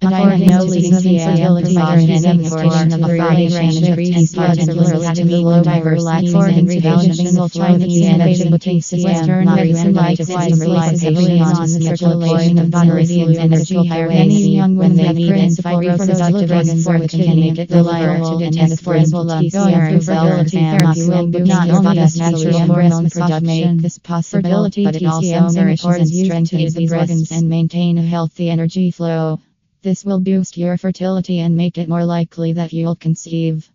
Diagnosing of infertility provider and portion of a variety range of reasons particularly to meet low diverse needs and revaluation of Chinese and educating system not even like system relies heavily on the circulation of and energy higher many young women have principal reproductive organs for which can make it reliable to detect for example infertility therapy will boost not only the natural hormone production this possibility but it also nourishes and strengthens the organs and maintain a healthy energy flow. This will boost your fertility and make it more likely that you'll conceive.